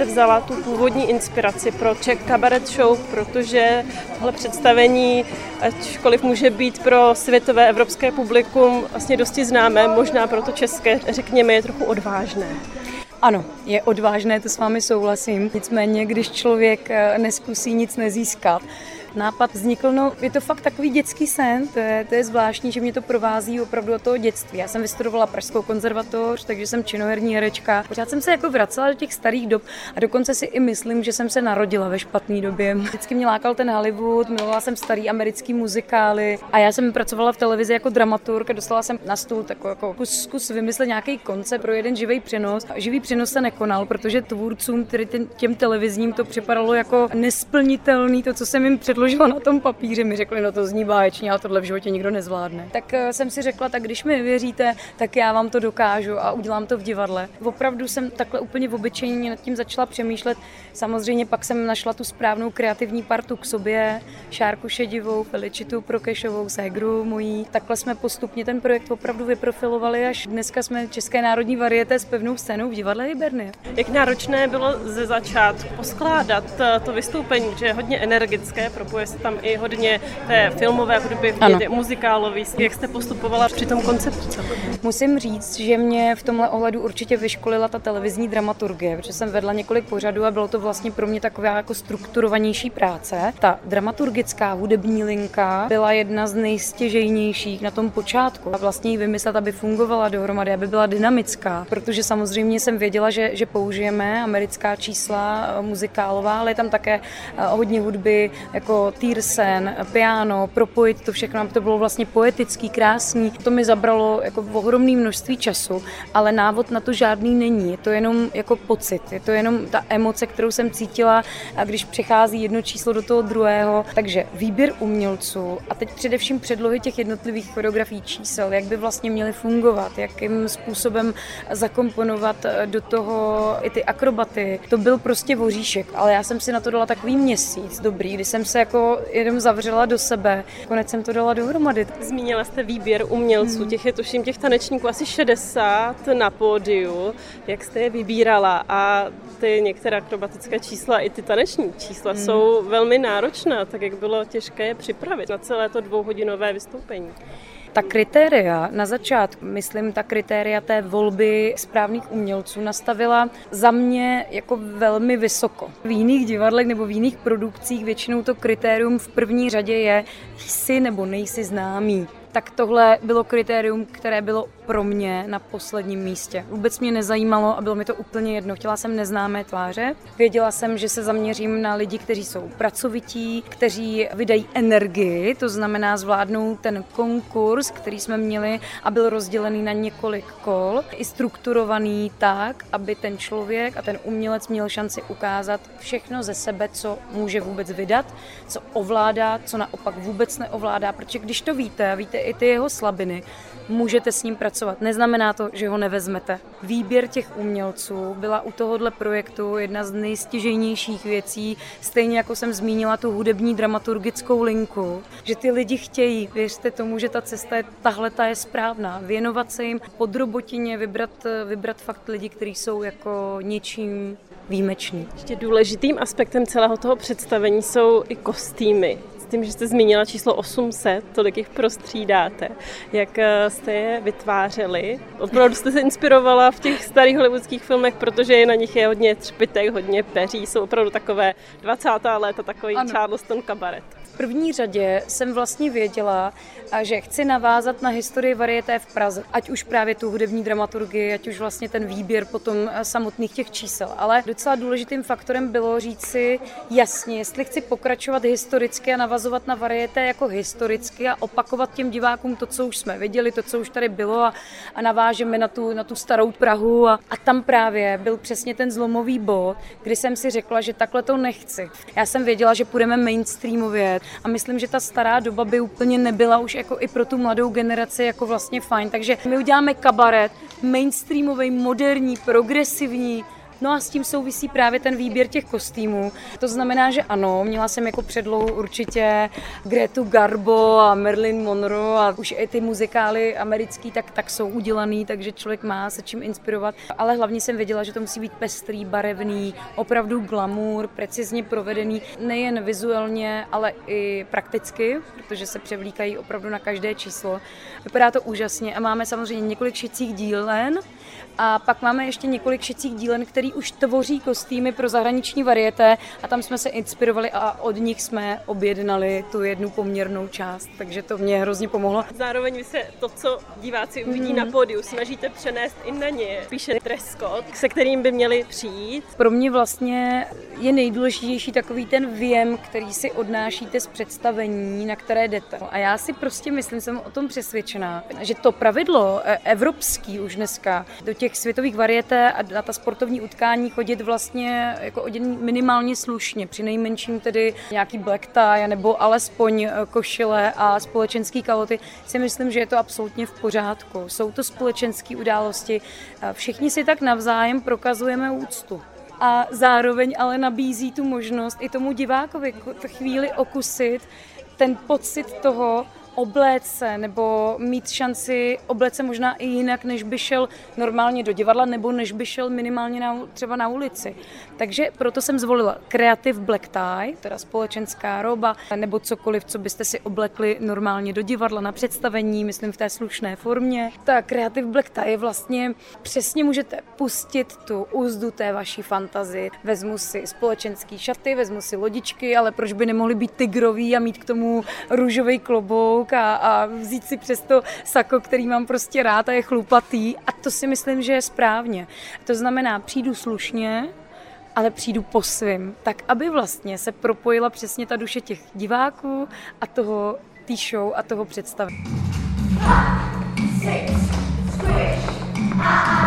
vzala tu původní inspiraci pro Czech Cabaret Show, protože tohle představení, ačkoliv může být pro světové evropské publikum vlastně dosti známé, možná pro to české, řekněme, je trochu odvážné. Ano, je odvážné, to s vámi souhlasím. Nicméně, když člověk eh, neskusí nic nezískat, nápad vznikl, no je to fakt takový dětský sen, to je, to je zvláštní, že mě to provází opravdu od toho dětství. Já jsem vystudovala Pražskou konzervatoř, takže jsem činoherní herečka. Pořád jsem se jako vracela do těch starých dob a dokonce si i myslím, že jsem se narodila ve špatné době. Vždycky mě lákal ten Hollywood, milovala jsem starý americký muzikály a já jsem pracovala v televizi jako dramaturg a dostala jsem na stůl takový jako kus, zkus vymyslet nějaký koncept pro jeden živý přenos. Živý přenos se nekonal, protože tvůrcům, tedy těm televizním, to připadalo jako nesplnitelný, to, co jsem jim předložila předložila na tom papíře, mi řekli, no to zní báječně, a tohle v životě nikdo nezvládne. Tak eh, jsem si řekla, tak když mi věříte, tak já vám to dokážu a udělám to v divadle. Opravdu jsem takhle úplně v obyčejně nad tím začala přemýšlet. Samozřejmě pak jsem našla tu správnou kreativní partu k sobě, Šárku Šedivou, Felicitu Prokešovou, Ségru mojí. Takhle jsme postupně ten projekt opravdu vyprofilovali, až dneska jsme České národní varieté s pevnou scénou v divadle Hiberny. Jak náročné bylo ze začátku poskládat eh, to vystoupení, že je hodně energické pro opakuje se tam i hodně té filmové hudby, muzikálový. Jak jste postupovala při tom konceptu? Musím říct, že mě v tomhle ohledu určitě vyškolila ta televizní dramaturgie, protože jsem vedla několik pořadů a bylo to vlastně pro mě taková jako strukturovanější práce. Ta dramaturgická hudební linka byla jedna z nejstěžejnějších na tom počátku. A vlastně ji vymyslet, aby fungovala dohromady, aby byla dynamická, protože samozřejmě jsem věděla, že, že použijeme americká čísla muzikálová, ale je tam také eh, hodně hudby jako Tyrsen, piano, propojit to všechno, aby to bylo vlastně poetický, krásný. To mi zabralo jako ohromné množství času, ale návod na to žádný není. Je to jenom jako pocit, je to jenom ta emoce, kterou jsem cítila, a když přechází jedno číslo do toho druhého. Takže výběr umělců a teď především předlohy těch jednotlivých choreografií čísel, jak by vlastně měly fungovat, jakým způsobem zakomponovat do toho i ty akrobaty. To byl prostě voříšek, ale já jsem si na to dala takový měsíc dobrý, kdy jsem se jako jako jenom zavřela do sebe. Konec jsem to dala dohromady. Zmínila jste výběr umělců, hmm. těch je tuším těch tanečníků asi 60 na pódiu. Jak jste je vybírala a ty některé akrobatické čísla i ty taneční čísla hmm. jsou velmi náročná, tak jak bylo těžké je připravit na celé to dvouhodinové vystoupení? Ta kritéria na začátku, myslím, ta kritéria té volby správných umělců nastavila za mě jako velmi vysoko. V jiných divadlech nebo v jiných produkcích většinou to kritérium v první řadě je jsi nebo nejsi známý tak tohle bylo kritérium, které bylo pro mě na posledním místě. Vůbec mě nezajímalo a bylo mi to úplně jedno. Chtěla jsem neznámé tváře. Věděla jsem, že se zaměřím na lidi, kteří jsou pracovití, kteří vydají energii, to znamená zvládnou ten konkurs, který jsme měli a byl rozdělený na několik kol, i strukturovaný tak, aby ten člověk a ten umělec měl šanci ukázat všechno ze sebe, co může vůbec vydat, co ovládá, co naopak vůbec neovládá, protože když to víte a víte i ty jeho slabiny, můžete s ním pracovat. Neznamená to, že ho nevezmete. Výběr těch umělců byla u tohohle projektu jedna z nejstěžejnějších věcí, stejně jako jsem zmínila tu hudební dramaturgickou linku, že ty lidi chtějí, věřte tomu, že ta cesta je, tahle ta je správná, věnovat se jim podrobotině, vybrat, vybrat fakt lidi, kteří jsou jako něčím výjimeční. Ještě důležitým aspektem celého toho představení jsou i kostýmy tím, že jste zmínila číslo 800, tolik jich prostřídáte. Jak eh, jste je vytvářeli? Opravdu jste se inspirovala v těch starých hollywoodských filmech, protože na nich je hodně třpitek, hodně peří, jsou opravdu takové 20. léta, takový ano. Charleston kabaret první řadě jsem vlastně věděla, že chci navázat na historii varieté v Praze. Ať už právě tu hudební dramaturgii, ať už vlastně ten výběr potom eh, samotných těch čísel. Ale docela důležitým faktorem bylo říct si jasně, jestli chci pokračovat historicky a navazovat na varieté jako historicky a opakovat těm divákům to, co už jsme viděli, to, co už tady bylo a, a navážeme na tu, na tu starou Prahu. A, a tam právě byl přesně ten zlomový bod, kdy jsem si řekla, že takhle to nechci. Já jsem věděla, že půjdeme mainstreamově, a myslím, že ta stará doba by úplně nebyla už jako i pro tu mladou generaci jako vlastně fajn. Takže my uděláme kabaret, mainstreamový, moderní, progresivní, No a s tím souvisí právě ten výběr těch kostýmů. To znamená, že ano, měla jsem jako předlohu určitě Gretu Garbo a Marilyn Monroe a už i ty muzikály americký tak, tak jsou udělaný, takže člověk má se čím inspirovat. Ale hlavně jsem věděla, že to musí být pestrý, barevný, opravdu glamour, precizně provedený, nejen vizuálně, ale i prakticky, protože se převlíkají opravdu na každé číslo. Vypadá to úžasně a máme samozřejmě několik šicích dílen a pak máme ještě několik šicích dílen, který už tvoří kostýmy pro zahraniční varieté a tam jsme se inspirovali a od nich jsme objednali tu jednu poměrnou část, takže to mě hrozně pomohlo. Zároveň vy se to, co diváci uvidí mm. na pódiu, snažíte přenést i na ně. Píše code, se kterým by měli přijít. Pro mě vlastně je nejdůležitější takový ten věm, který si odnášíte z představení, na které jdete. A já si prostě myslím, jsem o tom přesvědčená, že to pravidlo e, evropský už dneska do těch světových varieté a na ta sportovní utkání chodit vlastně jako oděný minimálně slušně, při nejmenším tedy nějaký black tie nebo alespoň e, košile a společenský kaloty, si myslím, že je to absolutně v pořádku. Jsou to společenské události, všichni si tak navzájem prokazujeme úctu a zároveň ale nabízí tu možnost i tomu divákovi chvíli okusit ten pocit toho, obléct se nebo mít šanci obléct se možná i jinak, než by šel normálně do divadla nebo než by šel minimálně na, třeba na ulici. Takže proto jsem zvolila Creative Black Tie, teda společenská roba, nebo cokoliv, co byste si oblekli normálně do divadla na představení, myslím v té slušné formě. Ta Creative Black Tie je vlastně přesně můžete pustit tu úzdu té vaší fantazy. Vezmu si společenský šaty, vezmu si lodičky, ale proč by nemohly být tygrový a mít k tomu růžový klobouk kluk a, a vzít si přesto sako, který mám prostě rád a je chlupatý. A to si myslím, že je správně. To znamená, přijdu slušně, ale přijdu po svým, tak aby vlastně se propojila přesně ta duše těch diváků a toho tý show a toho představení. Six, squish, ah, ah.